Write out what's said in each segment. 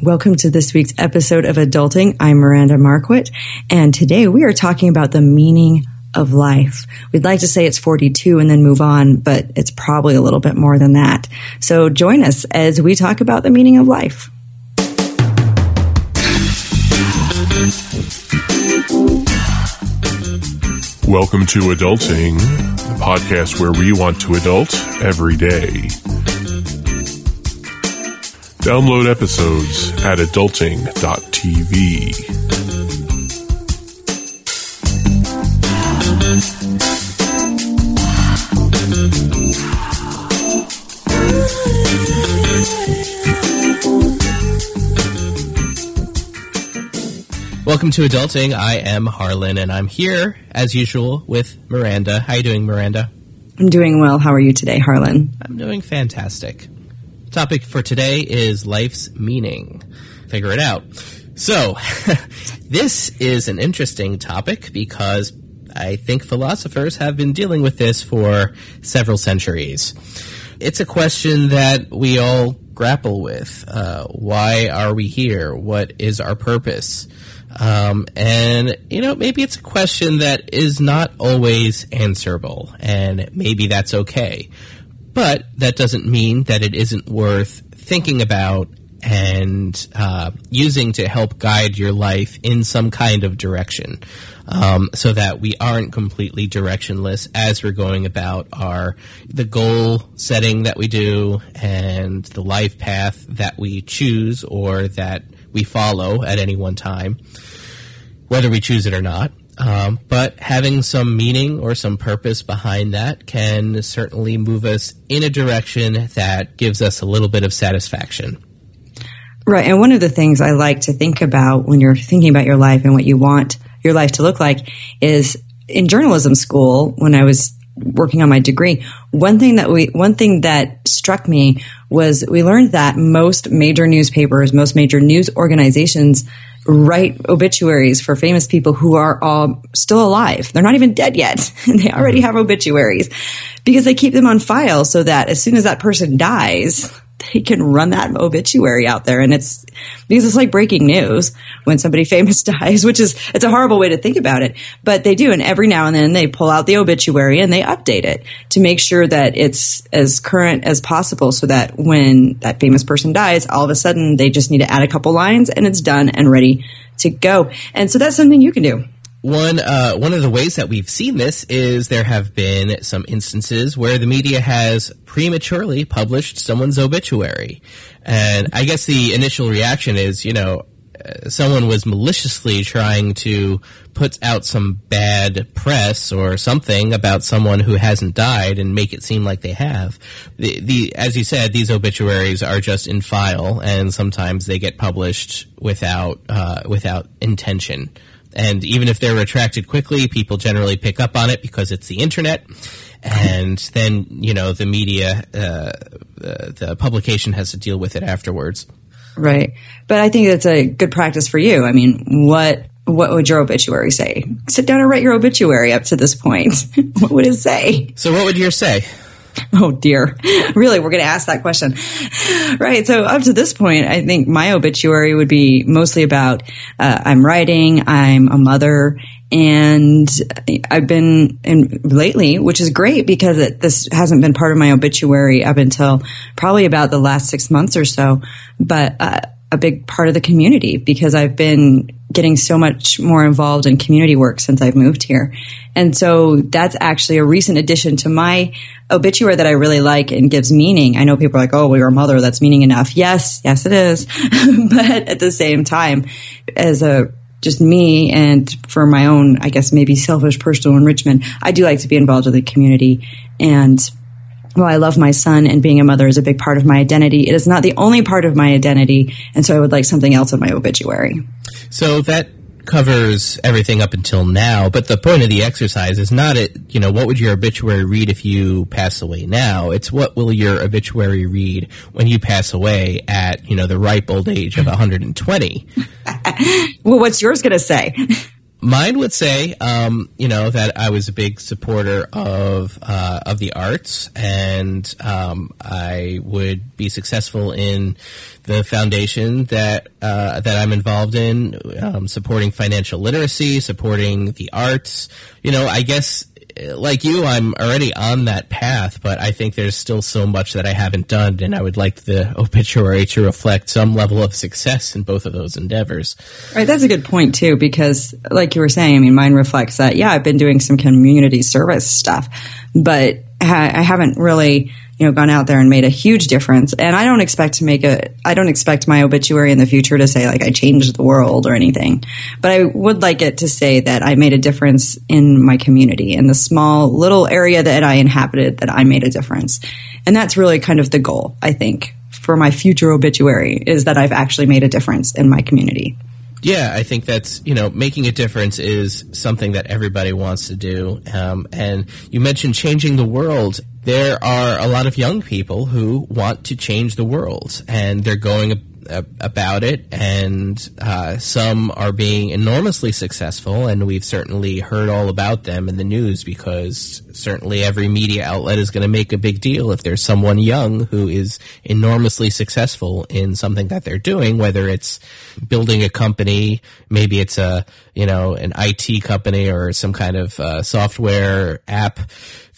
Welcome to this week's episode of Adulting. I'm Miranda Marquit, and today we are talking about the meaning of life. We'd like to say it's 42 and then move on, but it's probably a little bit more than that. So join us as we talk about the meaning of life. Welcome to Adulting, the podcast where we want to adult every day. Download episodes at adulting.tv. Welcome to Adulting. I am Harlan, and I'm here as usual with Miranda. How you doing, Miranda? I'm doing well. How are you today, Harlan? I'm doing fantastic. Topic for today is life's meaning. Figure it out. So, this is an interesting topic because I think philosophers have been dealing with this for several centuries. It's a question that we all grapple with. Uh, why are we here? What is our purpose? Um, and, you know, maybe it's a question that is not always answerable, and maybe that's okay. But that doesn't mean that it isn't worth thinking about and uh, using to help guide your life in some kind of direction um, so that we aren't completely directionless as we're going about our the goal setting that we do and the life path that we choose or that we follow at any one time, whether we choose it or not. Um, but having some meaning or some purpose behind that can certainly move us in a direction that gives us a little bit of satisfaction. Right. And one of the things I like to think about when you're thinking about your life and what you want your life to look like is in journalism school, when I was working on my degree, one thing that we, one thing that struck me was we learned that most major newspapers, most major news organizations write obituaries for famous people who are all still alive. They're not even dead yet. they already mm-hmm. have obituaries because they keep them on file so that as soon as that person dies, they can run that obituary out there. And it's because it's like breaking news when somebody famous dies which is it's a horrible way to think about it. But they do and every now and then they pull out the obituary and they update it to make sure that it's as current as possible so that when that famous person dies all of a sudden they just need to add a couple lines and it's done and ready to go. And so that's something you can do one uh, one of the ways that we've seen this is there have been some instances where the media has prematurely published someone's obituary, and I guess the initial reaction is, you know, uh, someone was maliciously trying to put out some bad press or something about someone who hasn't died and make it seem like they have. The, the as you said, these obituaries are just in file, and sometimes they get published without uh, without intention. And even if they're retracted quickly, people generally pick up on it because it's the internet. And then, you know, the media, uh, the, the publication has to deal with it afterwards. Right. But I think that's a good practice for you. I mean, what what would your obituary say? Sit down and write your obituary up to this point. what would it say? So, what would yours say? Oh dear. Really, we're going to ask that question. Right. So up to this point, I think my obituary would be mostly about uh, I'm writing, I'm a mother, and I've been in lately, which is great because it, this hasn't been part of my obituary up until probably about the last six months or so. But uh, a big part of the community because I've been getting so much more involved in community work since I've moved here. And so that's actually a recent addition to my obituary that I really like and gives meaning. I know people are like, oh, well, you're a mother. That's meaning enough. Yes, yes, it is. but at the same time, as a just me and for my own, I guess maybe selfish personal enrichment, I do like to be involved with the community and well, I love my son and being a mother is a big part of my identity. It is not the only part of my identity. And so I would like something else in my obituary. So that covers everything up until now, but the point of the exercise is not it, you know, what would your obituary read if you pass away now? It's what will your obituary read when you pass away at, you know, the ripe old age of 120? well, what's yours going to say? Mine would say, um, you know, that I was a big supporter of uh, of the arts, and um, I would be successful in the foundation that uh, that I'm involved in, um, supporting financial literacy, supporting the arts. You know, I guess like you, I'm already on that path, but I think there's still so much that I haven't done, and I would like the obituary to reflect some level of success in both of those endeavors. Right, that's a good point too, because like you were saying, I mean, mine reflects that. Yeah, I've been doing some community service stuff, but I haven't really you know, gone out there and made a huge difference. And I don't expect to make a, I don't expect my obituary in the future to say like I changed the world or anything, but I would like it to say that I made a difference in my community in the small little area that I inhabited that I made a difference. And that's really kind of the goal, I think, for my future obituary is that I've actually made a difference in my community. Yeah, I think that's you know making a difference is something that everybody wants to do. Um, and you mentioned changing the world, there are a lot of young people who want to change the world, and they're going about it, and uh, some are being enormously successful, and we've certainly heard all about them in the news because certainly every media outlet is going to make a big deal if there's someone young who is enormously successful in something that they're doing, whether it's building a company, maybe it's a you know an IT company or some kind of uh, software app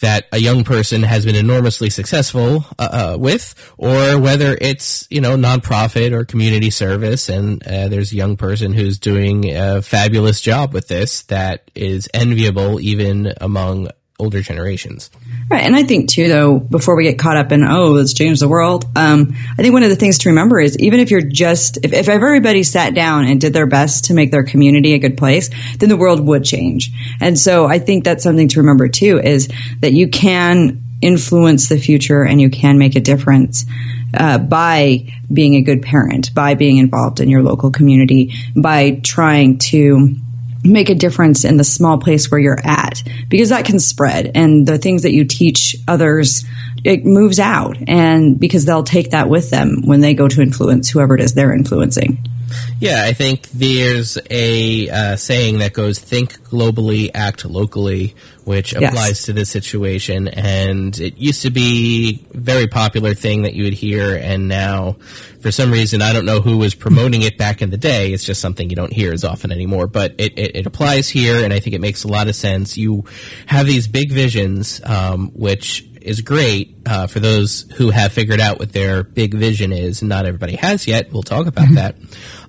that a young person has been enormously successful uh, uh, with, or whether it's you know nonprofit or community service, and uh, there's a young person who's doing a fabulous job with this that is enviable even among older generations. Right, and I think too, though, before we get caught up in oh, let's change the world, um, I think one of the things to remember is even if you're just if, if everybody sat down and did their best to make their community a good place, then the world would change. And so I think that's something to remember too is that you can influence the future and you can make a difference. Uh, by being a good parent, by being involved in your local community, by trying to make a difference in the small place where you're at because that can spread and the things that you teach others it moves out and because they'll take that with them when they go to influence whoever it is they're influencing yeah, I think there's a uh, saying that goes think globally, act locally, which applies yes. to this situation. And it used to be a very popular thing that you would hear, and now, for some reason, I don't know who was promoting it back in the day. It's just something you don't hear as often anymore. But it, it, it applies here, and I think it makes a lot of sense. You have these big visions, um, which is great uh, for those who have figured out what their big vision is. Not everybody has yet. We'll talk about mm-hmm. that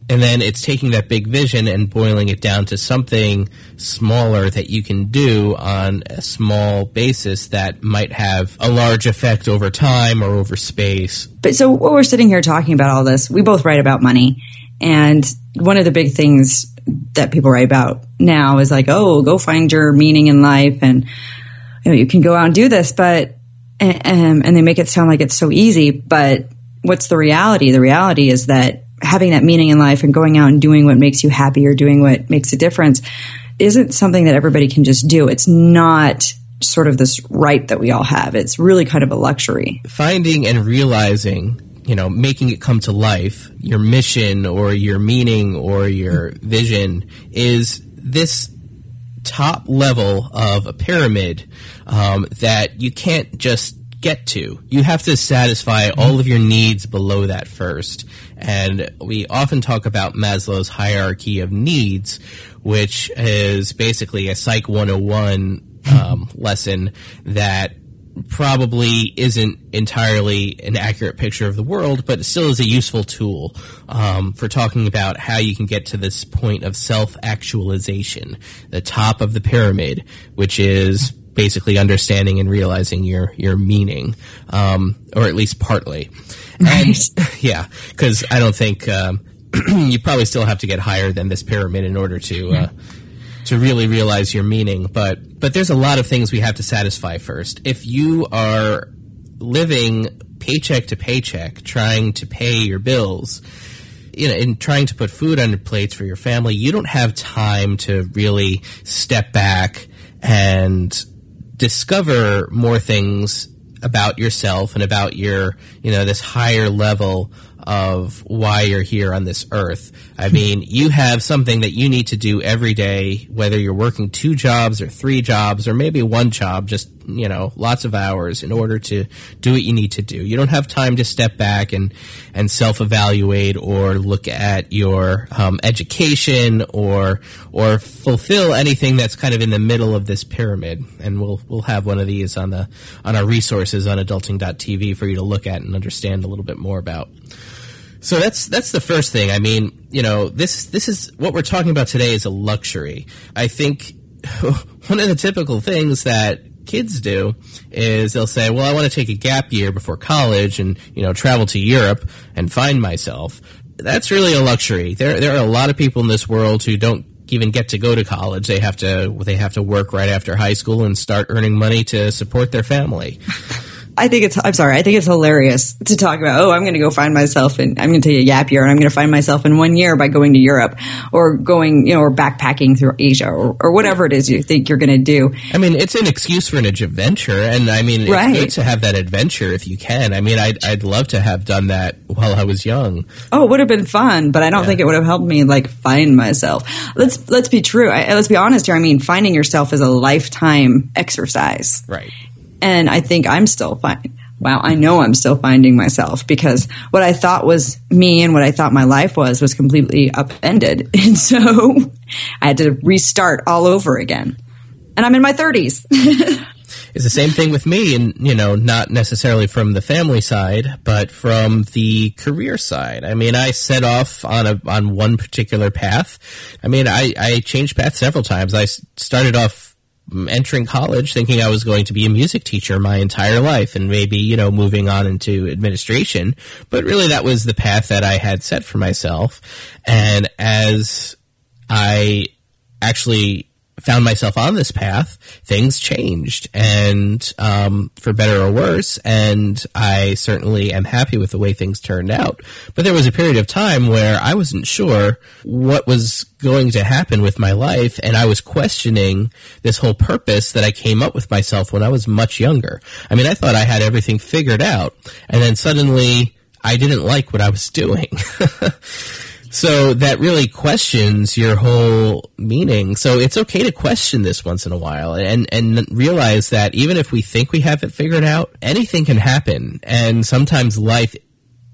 and then it's taking that big vision and boiling it down to something smaller that you can do on a small basis that might have a large effect over time or over space. But so what we're sitting here talking about all this, we both write about money. And one of the big things that people write about now is like, oh, go find your meaning in life and you know, you can go out and do this, but um, and they make it sound like it's so easy, but what's the reality? The reality is that having that meaning in life and going out and doing what makes you happy or doing what makes a difference isn't something that everybody can just do. It's not sort of this right that we all have. It's really kind of a luxury. Finding and realizing, you know, making it come to life, your mission or your meaning or your vision is this top level of a pyramid um, that you can't just get to. You have to satisfy all of your needs below that first. And we often talk about Maslow's hierarchy of needs, which is basically a Psych 101 um, lesson that probably isn't entirely an accurate picture of the world, but it still is a useful tool um, for talking about how you can get to this point of self actualization, the top of the pyramid, which is basically understanding and realizing your your meaning, um, or at least partly. Right. And, yeah, because I don't think um, you probably still have to get higher than this pyramid in order to uh, to really realize your meaning. But but there's a lot of things we have to satisfy first. If you are living paycheck to paycheck, trying to pay your bills. You know, in trying to put food on your plates for your family, you don't have time to really step back and discover more things about yourself and about your, you know, this higher level of why you're here on this earth. I mean, you have something that you need to do every day, whether you're working two jobs or three jobs or maybe one job, just, you know, lots of hours in order to do what you need to do. You don't have time to step back and, and self evaluate or look at your um, education or, or fulfill anything that's kind of in the middle of this pyramid. And we'll, we'll have one of these on the, on our resources on adulting.tv for you to look at and understand a little bit more about. So that's that's the first thing. I mean, you know, this this is what we're talking about today is a luxury. I think one of the typical things that kids do is they'll say, "Well, I want to take a gap year before college and, you know, travel to Europe and find myself." That's really a luxury. There there are a lot of people in this world who don't even get to go to college. They have to they have to work right after high school and start earning money to support their family. I think it's, I'm sorry, I think it's hilarious to talk about, oh, I'm going to go find myself and I'm going to take a gap year and I'm going to find myself in one year by going to Europe or going, you know, or backpacking through Asia or, or whatever it is you think you're going to do. I mean, it's an excuse for an adventure. And I mean, it's Right. good to have that adventure if you can. I mean, I'd, I'd love to have done that while I was young. Oh, it would have been fun, but I don't think it would have helped me like find myself. Let's, let's be true. I, let's be honest here. I mean, finding yourself is a lifetime exercise. Right. And I think I'm still fine. Wow, I know I'm still finding myself because what I thought was me and what I thought my life was was completely upended. And so I had to restart all over again. And I'm in my 30s. It's the same thing with me, and you know, not necessarily from the family side, but from the career side. I mean, I set off on a on one particular path. I mean, I I changed paths several times. i started off entering college thinking I was going to be a music teacher my entire life, and maybe you know moving on into administration. But really, that was the path that I had set for myself. And as I actually found myself on this path, things changed, and um, for better or worse. And I certainly am happy with the way things turned out. But there was a period of time where I wasn't sure what was going to happen with my life, and I was questioning this whole purpose that I came up with myself when I was much younger. I mean, I thought I had everything figured out, and then suddenly I didn't like what I was doing. So that really questions your whole meaning. So it's okay to question this once in a while and, and realize that even if we think we have it figured out, anything can happen. And sometimes life,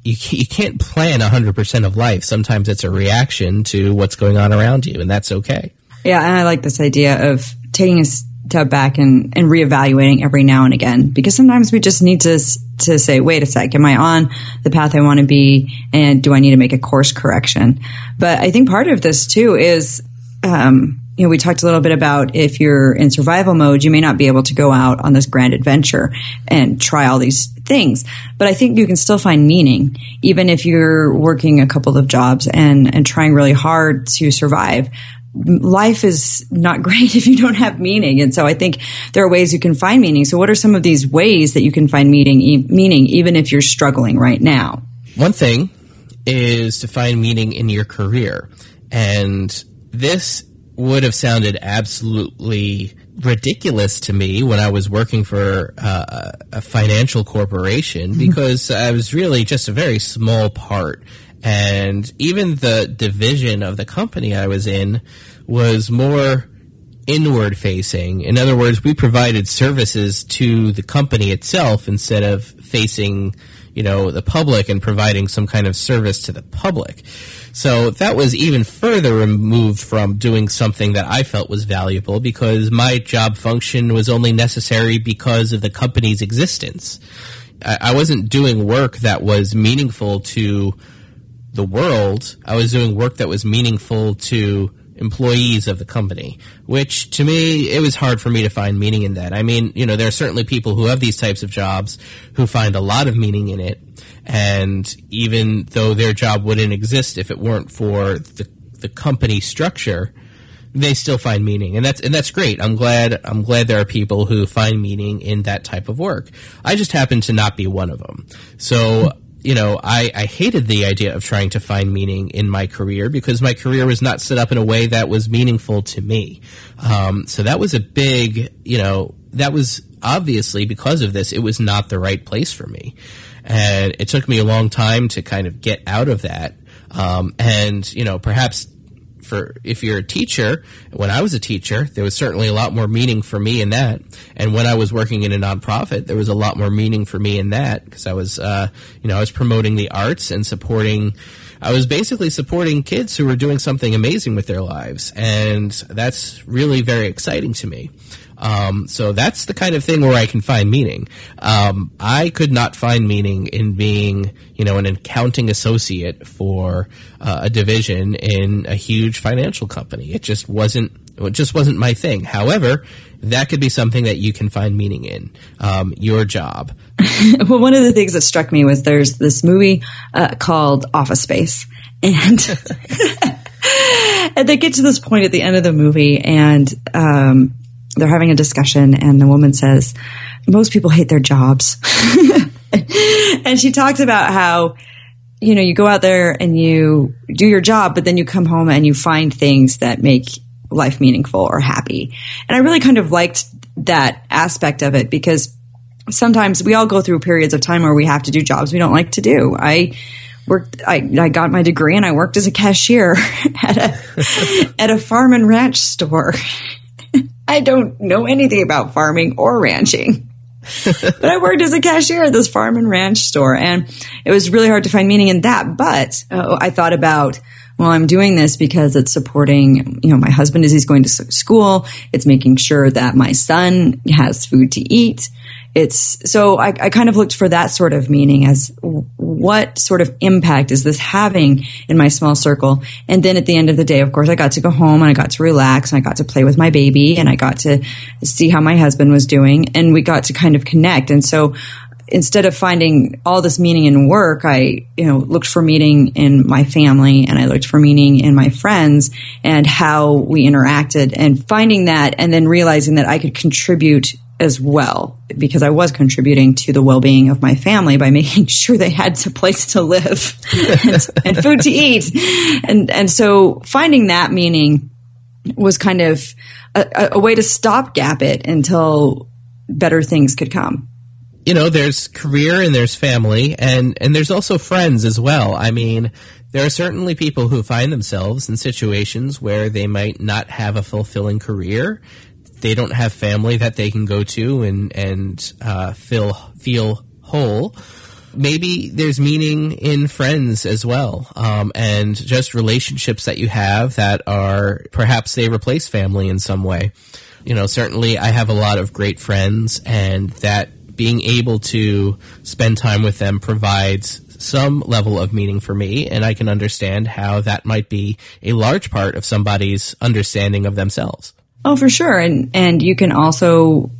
you, you can't plan 100% of life. Sometimes it's a reaction to what's going on around you, and that's okay. yeah, and I like this idea of taking a step back and, and reevaluating every now and again because sometimes we just need to to say, wait a sec, am I on the path I want to be, and do I need to make a course correction? But I think part of this too is. Um, you know, we talked a little bit about if you're in survival mode, you may not be able to go out on this grand adventure and try all these things. But I think you can still find meaning, even if you're working a couple of jobs and, and trying really hard to survive life is not great if you don't have meaning. And so I think there are ways you can find meaning. So what are some of these ways that you can find meaning, e- meaning even if you're struggling right now? One thing is to find meaning in your career. And this would have sounded absolutely ridiculous to me when I was working for uh, a financial corporation because I was really just a very small part. And even the division of the company I was in was more inward facing. In other words, we provided services to the company itself instead of facing, you know, the public and providing some kind of service to the public. So that was even further removed from doing something that I felt was valuable because my job function was only necessary because of the company's existence. I, I wasn't doing work that was meaningful to the world. I was doing work that was meaningful to employees of the company, which to me, it was hard for me to find meaning in that. I mean, you know, there are certainly people who have these types of jobs who find a lot of meaning in it. And even though their job wouldn't exist if it weren't for the, the company structure, they still find meaning. And that's, and that's great. I'm glad, I'm glad there are people who find meaning in that type of work. I just happen to not be one of them. So, you know, I, I hated the idea of trying to find meaning in my career because my career was not set up in a way that was meaningful to me. Um, so that was a big, you know, that was obviously because of this, it was not the right place for me. and it took me a long time to kind of get out of that. Um, and you know, perhaps for if you're a teacher, when I was a teacher, there was certainly a lot more meaning for me in that. And when I was working in a nonprofit, there was a lot more meaning for me in that because I was, uh, you know, I was promoting the arts and supporting. I was basically supporting kids who were doing something amazing with their lives, and that's really very exciting to me. Um, so that's the kind of thing where I can find meaning. Um, I could not find meaning in being, you know, an accounting associate for uh, a division in a huge financial company. It just wasn't. It just wasn't my thing. However, that could be something that you can find meaning in um, your job. well, one of the things that struck me was there's this movie uh, called Office Space, and and they get to this point at the end of the movie, and um, they're having a discussion and the woman says, most people hate their jobs. and she talks about how, you know, you go out there and you do your job, but then you come home and you find things that make life meaningful or happy. And I really kind of liked that aspect of it because sometimes we all go through periods of time where we have to do jobs we don't like to do. I worked I, I got my degree and I worked as a cashier at a at a farm and ranch store. I don't know anything about farming or ranching. but I worked as a cashier at this farm and ranch store, and it was really hard to find meaning in that. But uh, I thought about, well, I'm doing this because it's supporting, you know, my husband as he's going to school. It's making sure that my son has food to eat it's so I, I, kind of looked for that sort of meaning as what sort of impact is this having in my small circle? And then at the end of the day of course i got to go home and i got to relax and i got to play with my baby and i got to see how my husband was doing and we got to kind of connect. And so instead of finding all this meaning in work, I, you know, looked for meaning in my family and I looked for meaning in my friends and how we interacted and finding that and then realizing that I could contribute as well because I was contributing to the well-being of my family by making sure they had a place to live and, and, food to eat. And, and so finding that meaning was kind of a, a way to stopgap it until better things could come. You know, there's career and there's family and, and there's also friends as well. I mean, there are certainly people who find themselves in situations where they might not have a fulfilling career they don't have family that they can go to and and uh, feel feel whole. Maybe there's meaning in friends as well, um, and just relationships that you have that are perhaps they replace family in some way. You know, certainly I have a lot of great friends, and that being able to spend time with them provides some level of meaning for me, and I can understand how that might be a large part of somebody's understanding of themselves. Oh, for sure. And and you can also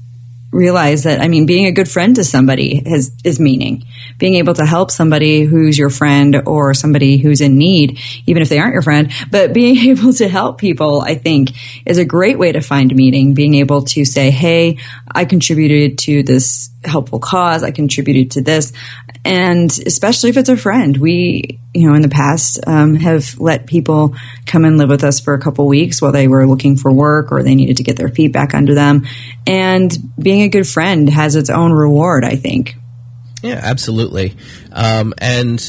realize that I mean being a good friend to somebody has is meaning. Being able to help somebody who's your friend or somebody who's in need, even if they aren't your friend, but being able to help people, I think, is a great way to find meaning. Being able to say, Hey, I contributed to this helpful cause. I contributed to this. And especially if it's a friend, we, you know, in the past, um, have let people come and live with us for a couple weeks while they were looking for work or they needed to get their feet back under them. And being a good friend has its own reward, I think. Yeah, absolutely. Um, and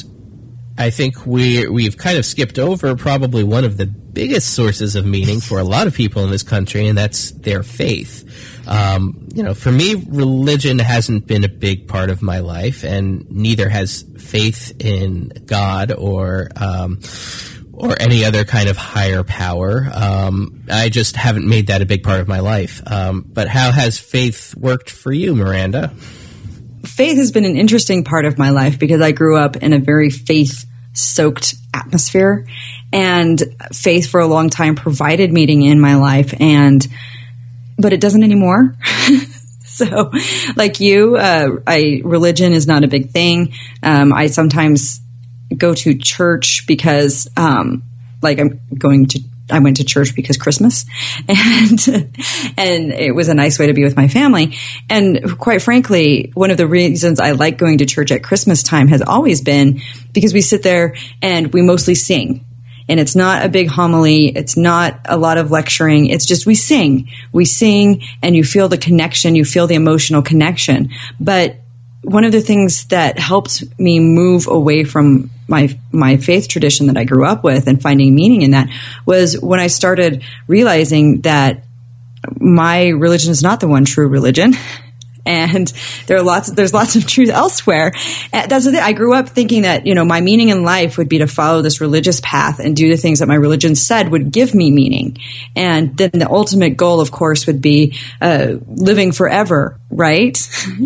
I think we we've kind of skipped over probably one of the biggest sources of meaning for a lot of people in this country, and that's their faith. Um, you know, for me, religion hasn't been a big part of my life, and neither has faith in God or um, or any other kind of higher power. Um, I just haven't made that a big part of my life. Um, but how has faith worked for you, Miranda? Faith has been an interesting part of my life because I grew up in a very faith soaked atmosphere and faith for a long time provided meaning in my life and but it doesn't anymore. so, like you, uh, I religion is not a big thing. Um, I sometimes go to church because, um, like, I'm going to. I went to church because Christmas, and and it was a nice way to be with my family. And quite frankly, one of the reasons I like going to church at Christmas time has always been because we sit there and we mostly sing and it's not a big homily. It's not a lot of lecturing. It's just we sing, we sing and you feel the connection, you feel the emotional connection. But one of the things that helped me move away from my my faith tradition that I grew up with and finding meaning in that was when I started realizing that my religion is not the one true religion and there are lots there's lots of truth elsewhere. And that's the thing. I grew up thinking that you know my meaning in life would be to follow this religious path and do the things that my religion said would give me meaning. And then the ultimate goal of course would be uh, living forever right?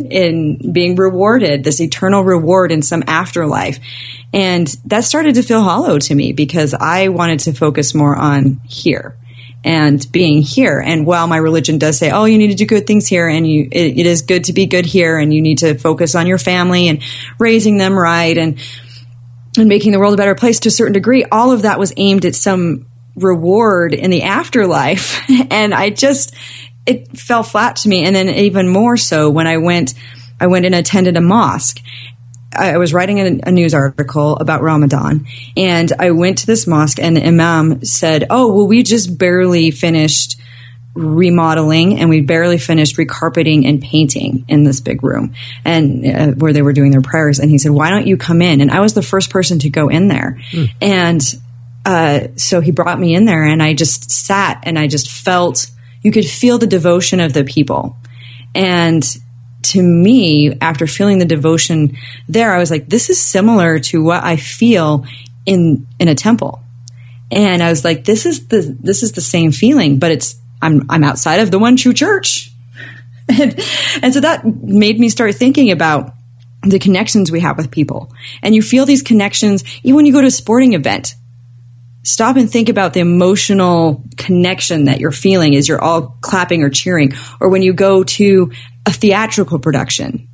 In being rewarded this eternal reward in some afterlife. And that started to feel hollow to me because i wanted to focus more on here and being here. And while my religion does say, oh, you need to do good things here and you, it, it is good to be good here and you need to focus on your family and raising them right and, and making the world a better place to a certain degree, all of that was aimed at some reward in the afterlife. and I just, it fell flat to me. And then even more so when I went, I went and attended a mosque I was writing a, a, news article about Ramadan, and I went to this mosque, and the imam said, "Oh, well, we just barely finished." remodeling and we barely finished recarpeting and painting in this big room and uh, where they were doing their prayers and he said why don't you come in and i was the first person to go in there mm. and uh, so he brought me in there and i just sat and i just felt you could feel the devotion of the people and to me, after feeling the devotion there, I was like, this is similar to what I feel in in a temple. And I was like, this is the this is the same feeling, but it's I'm I'm outside of the one true church. and, and so that made me start thinking about the connections we have with people. And you feel these connections even when you go to a sporting event. Stop and think about the emotional connection that you're feeling as you're all clapping or cheering. Or when you go to a theatrical production.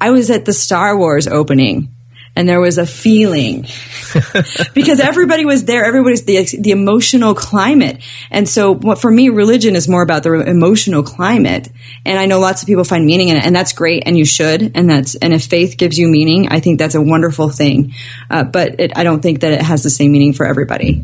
I was at the Star Wars opening and there was a feeling because everybody was there. Everybody's the, the emotional climate. And so what for me, religion is more about the emotional climate. And I know lots of people find meaning in it and that's great and you should. And that's, and if faith gives you meaning, I think that's a wonderful thing. Uh, but it, I don't think that it has the same meaning for everybody.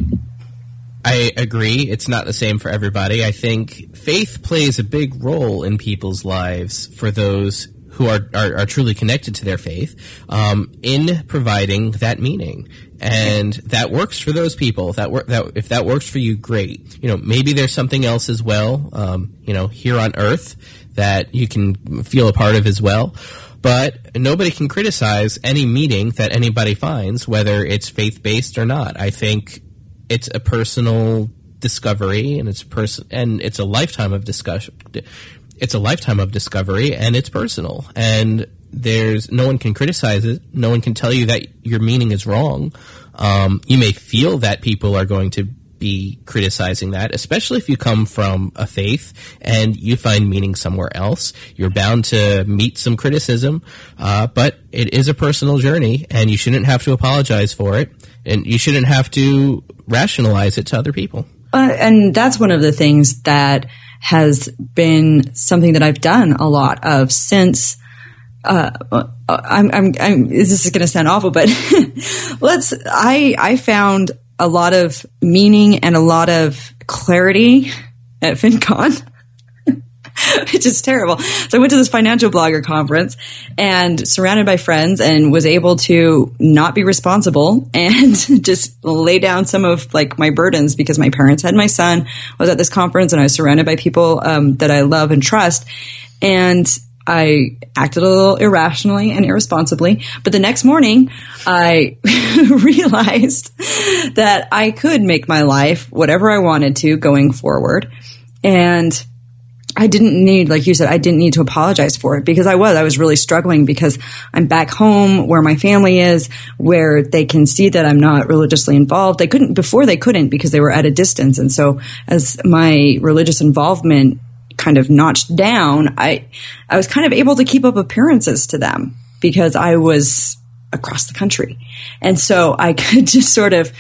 I agree. It's not the same for everybody. I think faith plays a big role in people's lives for those who are, are, are truly connected to their faith um, in providing that meaning. And that works for those people. That, wor- that if that works for you, great. You know, maybe there's something else as well. Um, you know, here on Earth that you can feel a part of as well but nobody can criticize any meeting that anybody finds, whether it's faith based or not. I think it's a personal discovery and it's person and it's a lifetime of discussion it's a lifetime of discovery and it's personal. And there's no one can criticize it. No one can tell you that your meaning is wrong. Um, you may feel that people are going to be criticizing that, especially if you come from a faith and you find meaning somewhere else. You're bound to meet some criticism, uh, but it is a personal journey, and you shouldn't have to apologize for it, and you shouldn't have to rationalize it to other people. Uh, and that's one of the things that has been something that I've done a lot of since. Uh, uh I'm, I'm, I'm, this is going to sound awful, but let's, I, I found a lot of meaning and a lot of clarity at FinCon. which is terrible. So I went to this financial blogger conference and surrounded by friends and was able to not be responsible and just lay down some of like my burdens because my parents had my son was at this conference and I was surrounded by people um, that I love and trust. And I acted a little irrationally and irresponsibly. But the next morning, I realized that I could make my life whatever I wanted to going forward. And I didn't need, like you said, I didn't need to apologize for it because I was, I was really struggling because I'm back home where my family is, where they can see that I'm not religiously involved. They couldn't, before they couldn't because they were at a distance. And so as my religious involvement kind of notched down, I, I was kind of able to keep up appearances to them because I was across the country. And so I could just sort of,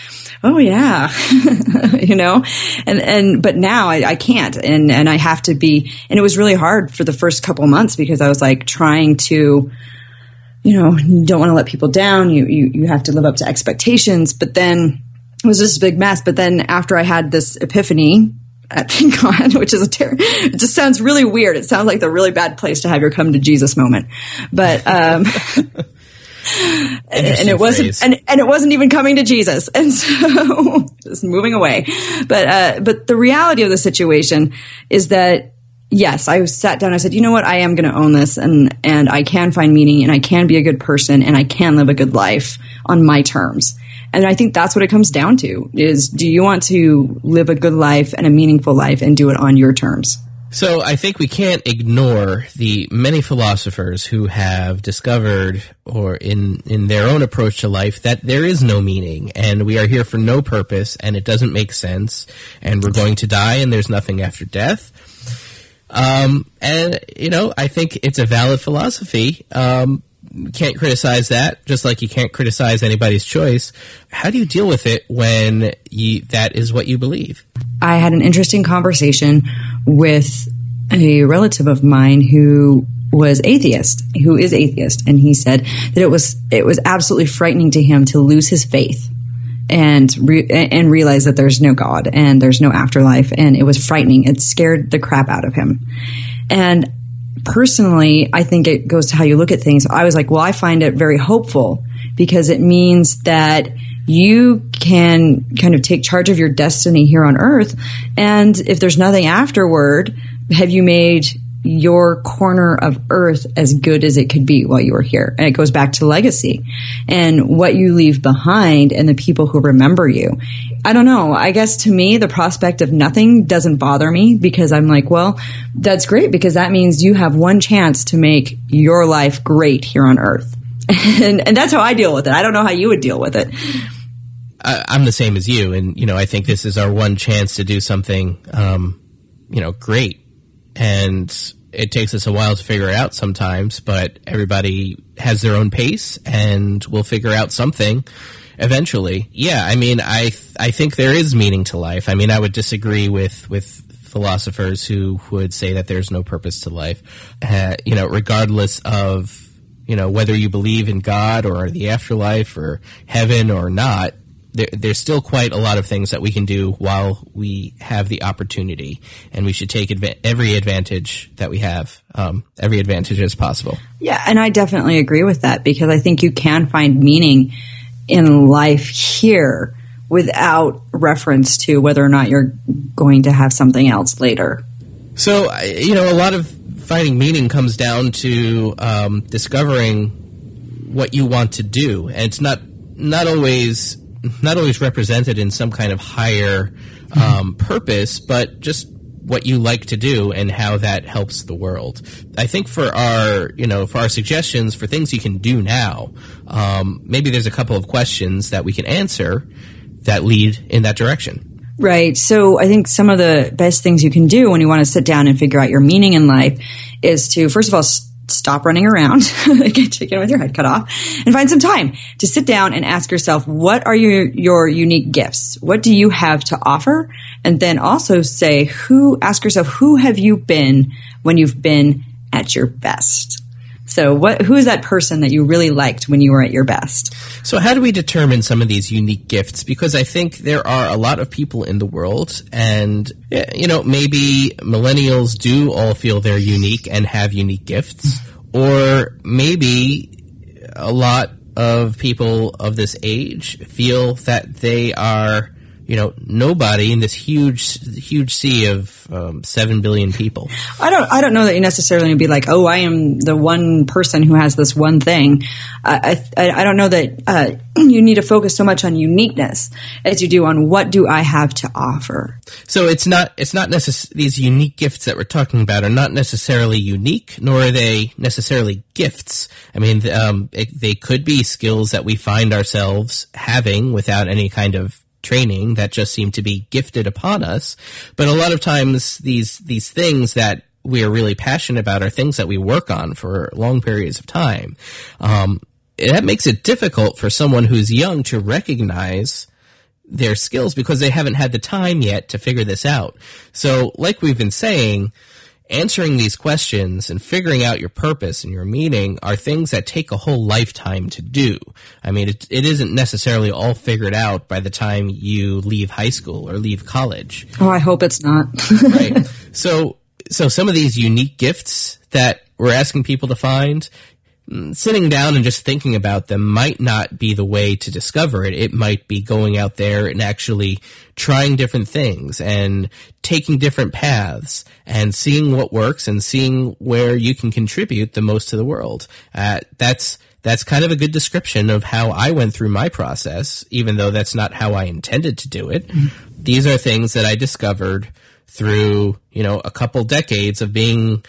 oh yeah, you know, and, and, but now I, I, can't and, and I have to be, and it was really hard for the first couple months because I was like trying to, you know, don't want to let people down. You, you, you have to live up to expectations, but then it was just a big mess. But then after I had this epiphany thank God, which is a ter- it just sounds really weird. It sounds like the really bad place to have your come to Jesus moment. But um and it wasn't and, and it wasn't even coming to Jesus. And so just moving away. But uh but the reality of the situation is that yes, I sat down. I said, you know what? I am going to own this, and and I can find meaning, and I can be a good person, and I can live a good life on my terms. And I think that's what it comes down to: is do you want to live a good life and a meaningful life, and do it on your terms? So I think we can't ignore the many philosophers who have discovered, or in in their own approach to life, that there is no meaning, and we are here for no purpose, and it doesn't make sense, and we're going to die, and there's nothing after death um, and you know, I think it's a valid philosophy. Um, can't criticize that, just like you can't criticize anybody's choice. How do you deal with it when you, that is what you believe? I had an interesting conversation with a relative of mine who was atheist, who is atheist, and he said that it was it was absolutely frightening to him to lose his faith and re- and realize that there's no God and there's no afterlife, and it was frightening. It scared the crap out of him. And personally, I think it goes to how you look at things. I was like, well, I find it very hopeful because it means that you can kind of take charge of your destiny here on earth. And if there's nothing afterward, have you made your corner of earth as good as it could be while you were here. And it goes back to legacy and what you leave behind and the people who remember you. I don't know. I guess to me, the prospect of nothing doesn't bother me because I'm like, well, that's great because that means you have one chance to make your life great here on earth. and, and that's how I deal with it. I don't know how you would deal with it. I'm the same as you. And, you know, I think this is our one chance to do something, um, you know, great and it takes us a while to figure it out sometimes, but everybody has their own pace and we'll figure out something eventually. Yeah, I mean, I th- I think there is meaning to life. I mean, I would disagree with with philosophers who would say that there's no purpose to life. Uh, you know, regardless of you know whether you believe in God or the afterlife or heaven or not, there, there's still quite a lot of things that we can do while we have the opportunity, and we should take adva- every advantage that we have, um, every advantage as possible. Yeah, and I definitely agree with that because I think you can find meaning in life here without reference to whether or not you're going to have something else later. So, you know, a lot of finding meaning comes down to um, discovering what you want to do, and it's not not always not always represented in some kind of higher um, purpose, but just what you like to do and how that helps the world. I think for our, you know, for our suggestions for things you can do now, um, maybe there's a couple of questions that we can answer that lead in that direction. Right. So I think some of the best things you can do when you want to sit down and figure out your meaning in life is to, first of all, stop running around, get chicken with your head cut off, and find some time to sit down and ask yourself, what are your, your unique gifts? What do you have to offer? And then also say, who, ask yourself, who have you been when you've been at your best? So what, who is that person that you really liked when you were at your best? So how do we determine some of these unique gifts? Because I think there are a lot of people in the world and, eh, you know, maybe millennials do all feel they're unique and have unique gifts. Or maybe a lot of people of this age feel that they are you know nobody in this huge huge sea of um, seven billion people. I don't I don't know that you necessarily be like, oh, I am the one person who has this one thing. I I, I don't know that uh, you need to focus so much on uniqueness as you do on what do I have to offer. So it's not it's not necess- these unique gifts that we're talking about are not necessarily unique, nor are they necessarily gifts. I mean, um, it, they could be skills that we find ourselves having without any kind of training that just seem to be gifted upon us. But a lot of times these, these things that we are really passionate about are things that we work on for long periods of time. Um, that makes it difficult for someone who's young to recognize their skills because they haven't had the time yet to figure this out. So, like we've been saying, answering these questions and figuring out your purpose and your meaning are things that take a whole lifetime to do. I mean, it, it isn't necessarily all figured out by the time you leave high school or leave college. Oh, I hope it's not. right. So, so some of these unique gifts that we're asking people to find, sitting down and just thinking about them might not be the way to discover it. It might be going out there and actually trying different things and taking different paths and seeing what works and seeing where you can contribute the most to the world. Uh, that's that's kind of a good description of how I went through my process, even though that's not how I intended to do it. These are things that I discovered through, you know, a couple decades of being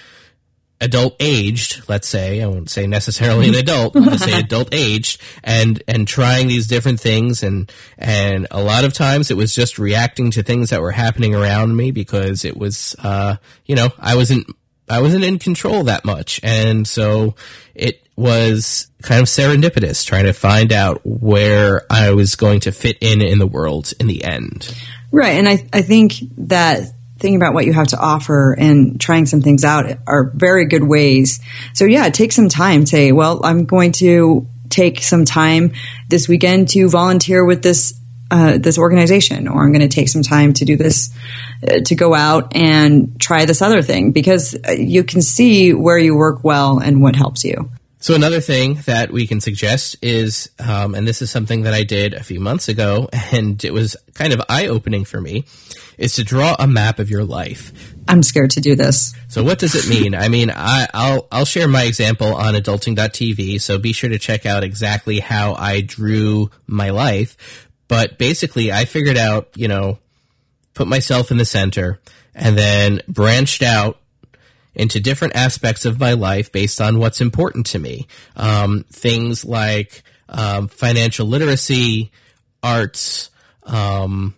adult aged, let's say, I won't say necessarily an adult, I'll just say adult aged, and and trying these different things, and and a lot of times it was just reacting to things that were happening around me because it was, uh, you know, I wasn't I wasn't in control that much, and so it was kind of serendipitous trying to find out where I was going to fit in in the world in the end. Right, and I I think that thinking about what you have to offer and trying some things out are very good ways. So yeah, take some time. Say, well, I'm going to take some time this weekend to volunteer with this uh, this organization, or I'm going to take some time to do this, uh, to go out and try this other thing because uh, you can see where you work well and what helps you. So another thing that we can suggest is, um, and this is something that I did a few months ago, and it was kind of eye opening for me is to draw a map of your life. I'm scared to do this. So what does it mean? I mean, I, will I'll share my example on adulting.tv. So be sure to check out exactly how I drew my life. But basically, I figured out, you know, put myself in the center and then branched out into different aspects of my life based on what's important to me. Um, things like um, financial literacy, arts, um,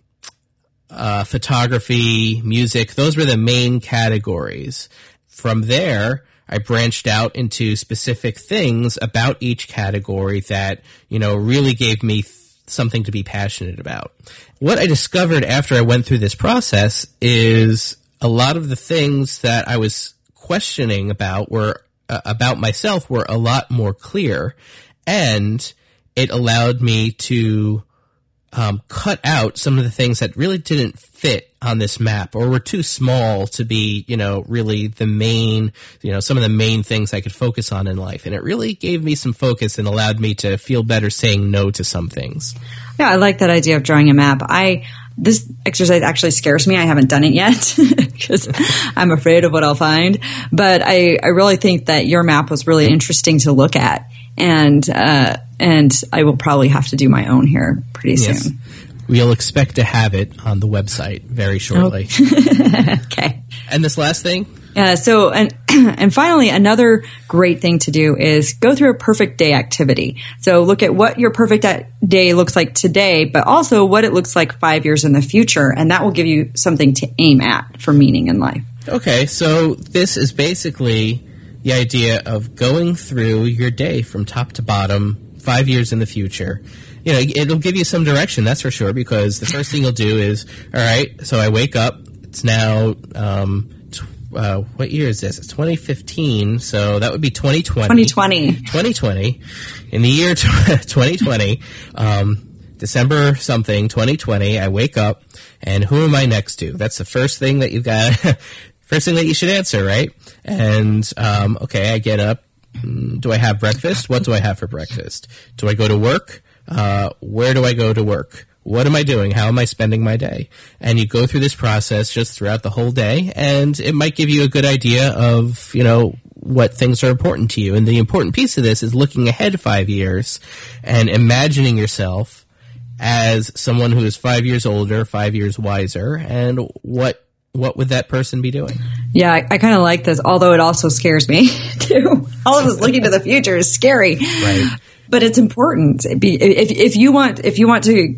uh, photography, music. Those were the main categories. From there, I branched out into specific things about each category that, you know, really gave me th- something to be passionate about. What I discovered after I went through this process is a lot of the things that I was questioning about were uh, about myself were a lot more clear and it allowed me to um, cut out some of the things that really didn't fit on this map or were too small to be, you know, really the main, you know, some of the main things I could focus on in life. And it really gave me some focus and allowed me to feel better saying no to some things. Yeah, I like that idea of drawing a map. I, this exercise actually scares me. I haven't done it yet because I'm afraid of what I'll find. But I, I really think that your map was really interesting to look at. And, uh, and I will probably have to do my own here pretty yes. soon. We'll expect to have it on the website very shortly. Oh. okay. And this last thing? Uh, so, and, and finally, another great thing to do is go through a perfect day activity. So look at what your perfect day looks like today, but also what it looks like five years in the future. And that will give you something to aim at for meaning in life. Okay. So this is basically the idea of going through your day from top to bottom five years in the future, you know, it'll give you some direction, that's for sure, because the first thing you'll do is, all right, so I wake up, it's now, um, uh, what year is this? It's 2015, so that would be 2020. 2020. 2020. In the year 2020, um, December something, 2020, I wake up, and who am I next to? That's the first thing that you've got, first thing that you should answer, right? And, um, okay, I get up, Mm, do I have breakfast? What do I have for breakfast? Do I go to work? Uh, where do I go to work? What am I doing? How am I spending my day? And you go through this process just throughout the whole day, and it might give you a good idea of, you know, what things are important to you. And the important piece of this is looking ahead five years and imagining yourself as someone who is five years older, five years wiser, and what what would that person be doing? Yeah, I, I kind of like this, although it also scares me too. All of us looking to the future is scary. Right. But it's important. If, if you want, if you want to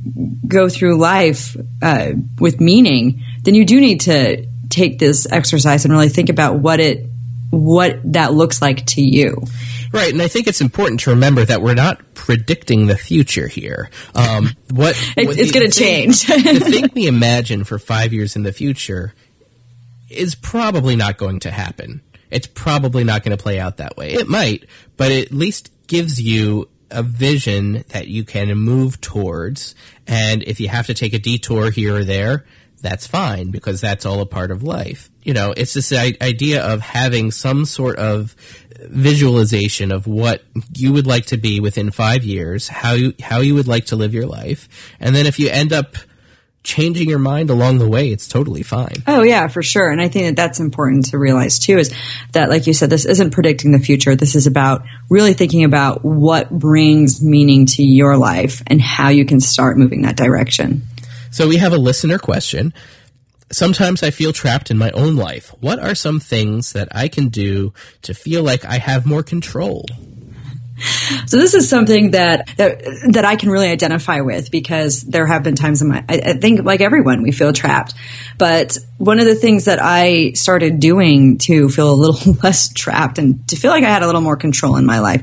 go through life uh, with meaning, then you do need to take this exercise and really think about what it, what that looks like to you. Right, and I think it's important to remember that we're not predicting the future here. Um, what, what it's going to change. the thing we imagine for five years in the future is probably not going to happen. It's probably not going to play out that way. It might, but it at least gives you a vision that you can move towards. And if you have to take a detour here or there, that's fine because that's all a part of life. You know, it's this idea of having some sort of visualization of what you would like to be within five years, how you, how you would like to live your life. And then if you end up changing your mind along the way, it's totally fine. Oh yeah, for sure. And I think that that's important to realize too is that, like you said, this isn't predicting the future. This is about really thinking about what brings meaning to your life and how you can start moving that direction. So we have a listener question. Sometimes I feel trapped in my own life. What are some things that I can do to feel like I have more control? So this is something that, that that I can really identify with because there have been times in my I, I, think like everyone we feel trapped. But one of the things that I started doing to feel a little less trapped and to feel like I had a little more control in my life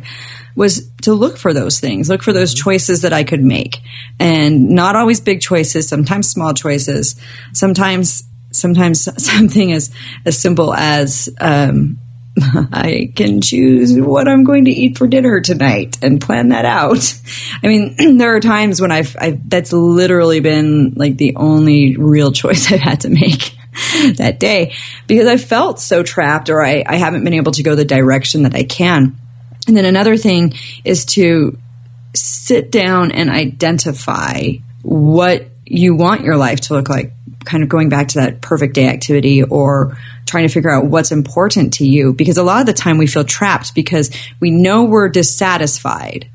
was to look for those things, look for those choices that I could make. And not always big choices, sometimes small choices, sometimes sometimes something as as simple as um, I can choose what I'm going to eat for dinner tonight and plan that out. I mean, there are times when I've, I've, that's literally been like the only real choice I've had to make that day because I felt so trapped or I, I haven't been able to go the direction that I can. And then another thing is to sit down and identify what you want your life to look like kind of going back to that perfect day activity or trying to figure out what's important to you because a lot of the time we feel trapped because we know we're dissatisfied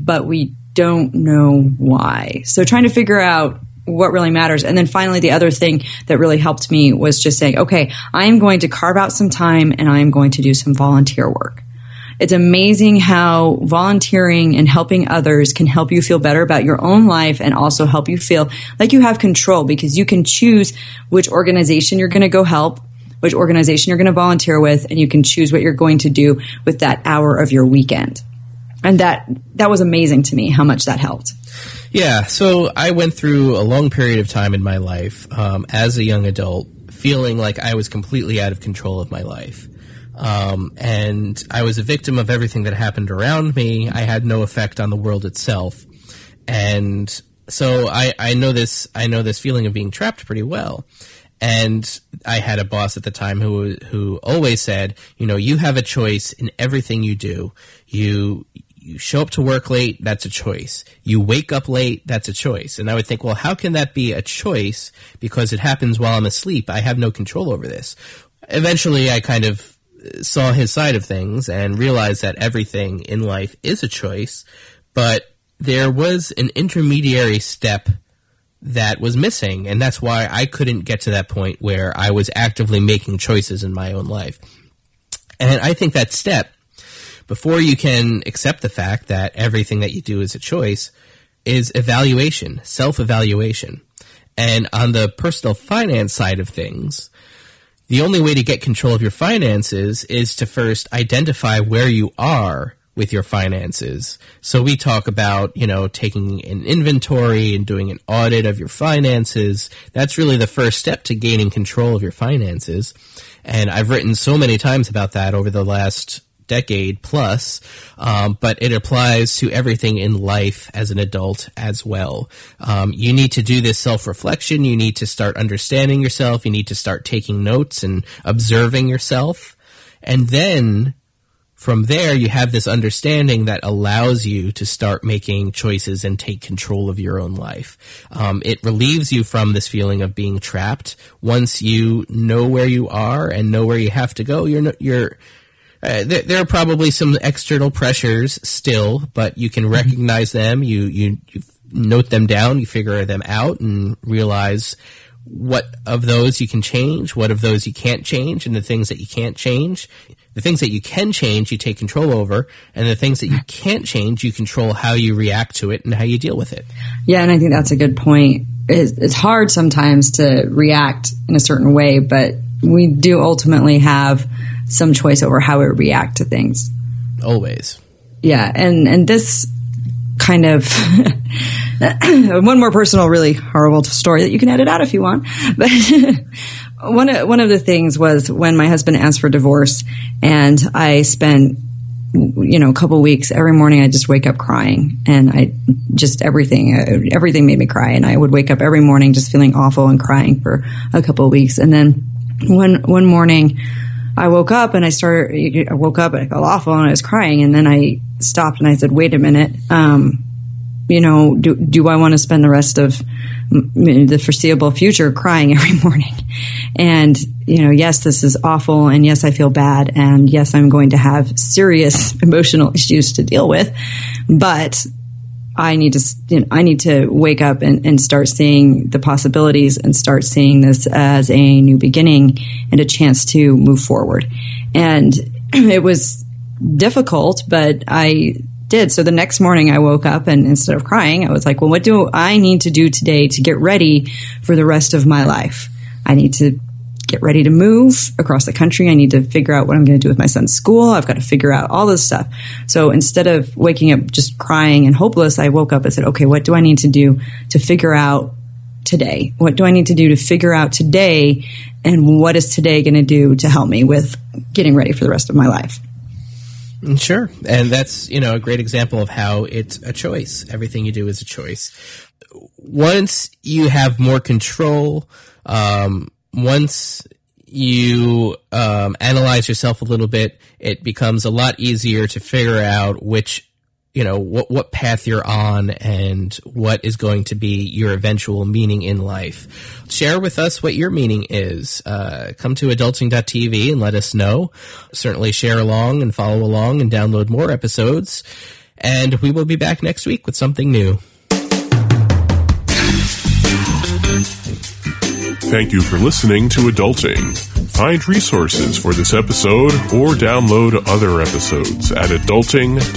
but we don't know why. So trying to figure out what really matters. And then finally the other thing that really helped me was just saying okay i am going to carve out some time and i am going to do some volunteer work it's amazing how volunteering and helping others can help you feel better about your own life and also help you feel like you have control because you can choose which organization you're going to go help, which organization you're going to volunteer with, and you can choose what you're going to do with that hour of your weekend. And that, that was amazing to me how much that helped. Yeah. So I went through a long period of time in my life um, as a young adult feeling like I was completely out of control of my life. Um, and I was a victim of everything that happened around me. I had no effect on the world itself. And so I, I know this, I know this feeling of being trapped pretty well. And I had a boss at the time who, who always said, you know, you have a choice in everything you do. You, you show up to work late, that's a choice. You wake up late, that's a choice. And I would think, well, how can that be a choice? Because it happens while I'm asleep. I have no control over this. Eventually, I kind of saw his side of things and realized that everything in life is a choice, but there was an intermediary step that was missing, and that's why I couldn't get to that point where I was actively making choices in my own life. And I think that step, before you can accept the fact that everything that you do is a choice, is evaluation, self evaluation. And on the personal finance side of things, the only way to get control of your finances is to first identify where you are with your finances. So we talk about, you know, taking an inventory and doing an audit of your finances. That's really the first step to gaining control of your finances. And I've written so many times about that over the last decade plus, um, but it applies to everything in life as an adult as well. Um, you need to do this self reflection. You need to start understanding yourself. You need to start taking notes and observing yourself. And then from there, you have this understanding that allows you to start making choices and take control of your own life. Um, it relieves you from this feeling of being trapped. Once you know where you are and know where you have to go, you're you're uh, there, there, are probably some external pressures still, but you can mm-hmm. recognize them. You, you, you note them down. You figure them out and realize what of those you can change, what of those you can't change, and the things that you can't change. The things that you can change, you take control over, and the things that you can't change, you control how you react to it and how you deal with it. Yeah, and I think that's a good point. It's hard sometimes to react in a certain way, but we do ultimately have some choice over how we react to things. Always. Yeah, and and this kind of one more personal, really horrible story that you can edit out if you want. But one of, one of the things was when my husband asked for divorce and I spent you know, a couple weeks every morning I just wake up crying and I just everything, everything made me cry. And I would wake up every morning just feeling awful and crying for a couple of weeks. And then one, one morning I woke up and I started, I woke up and I felt awful and I was crying. And then I stopped and I said, wait a minute. Um, you know, do, do I want to spend the rest of the foreseeable future crying every morning? And, you know, yes, this is awful. And yes, I feel bad. And yes, I'm going to have serious emotional issues to deal with. But I need to, you know, I need to wake up and, and start seeing the possibilities and start seeing this as a new beginning and a chance to move forward. And it was difficult, but I did. So the next morning I woke up and instead of crying, I was like, well, what do I need to do today to get ready for the rest of my life? I need to get ready to move across the country. I need to figure out what I'm going to do with my son's school. I've got to figure out all this stuff. So instead of waking up just crying and hopeless, I woke up and said, okay, what do I need to do to figure out today? What do I need to do to figure out today? And what is today going to do to help me with getting ready for the rest of my life? Sure. And that's, you know, a great example of how it's a choice. Everything you do is a choice. Once you have more control, um, once you um, analyze yourself a little bit, it becomes a lot easier to figure out which you know what what path you're on and what is going to be your eventual meaning in life. Share with us what your meaning is. Uh, come to adulting.tv and let us know. Certainly share along and follow along and download more episodes. And we will be back next week with something new. Thank you for listening to Adulting. Find resources for this episode or download other episodes at adulting.tv.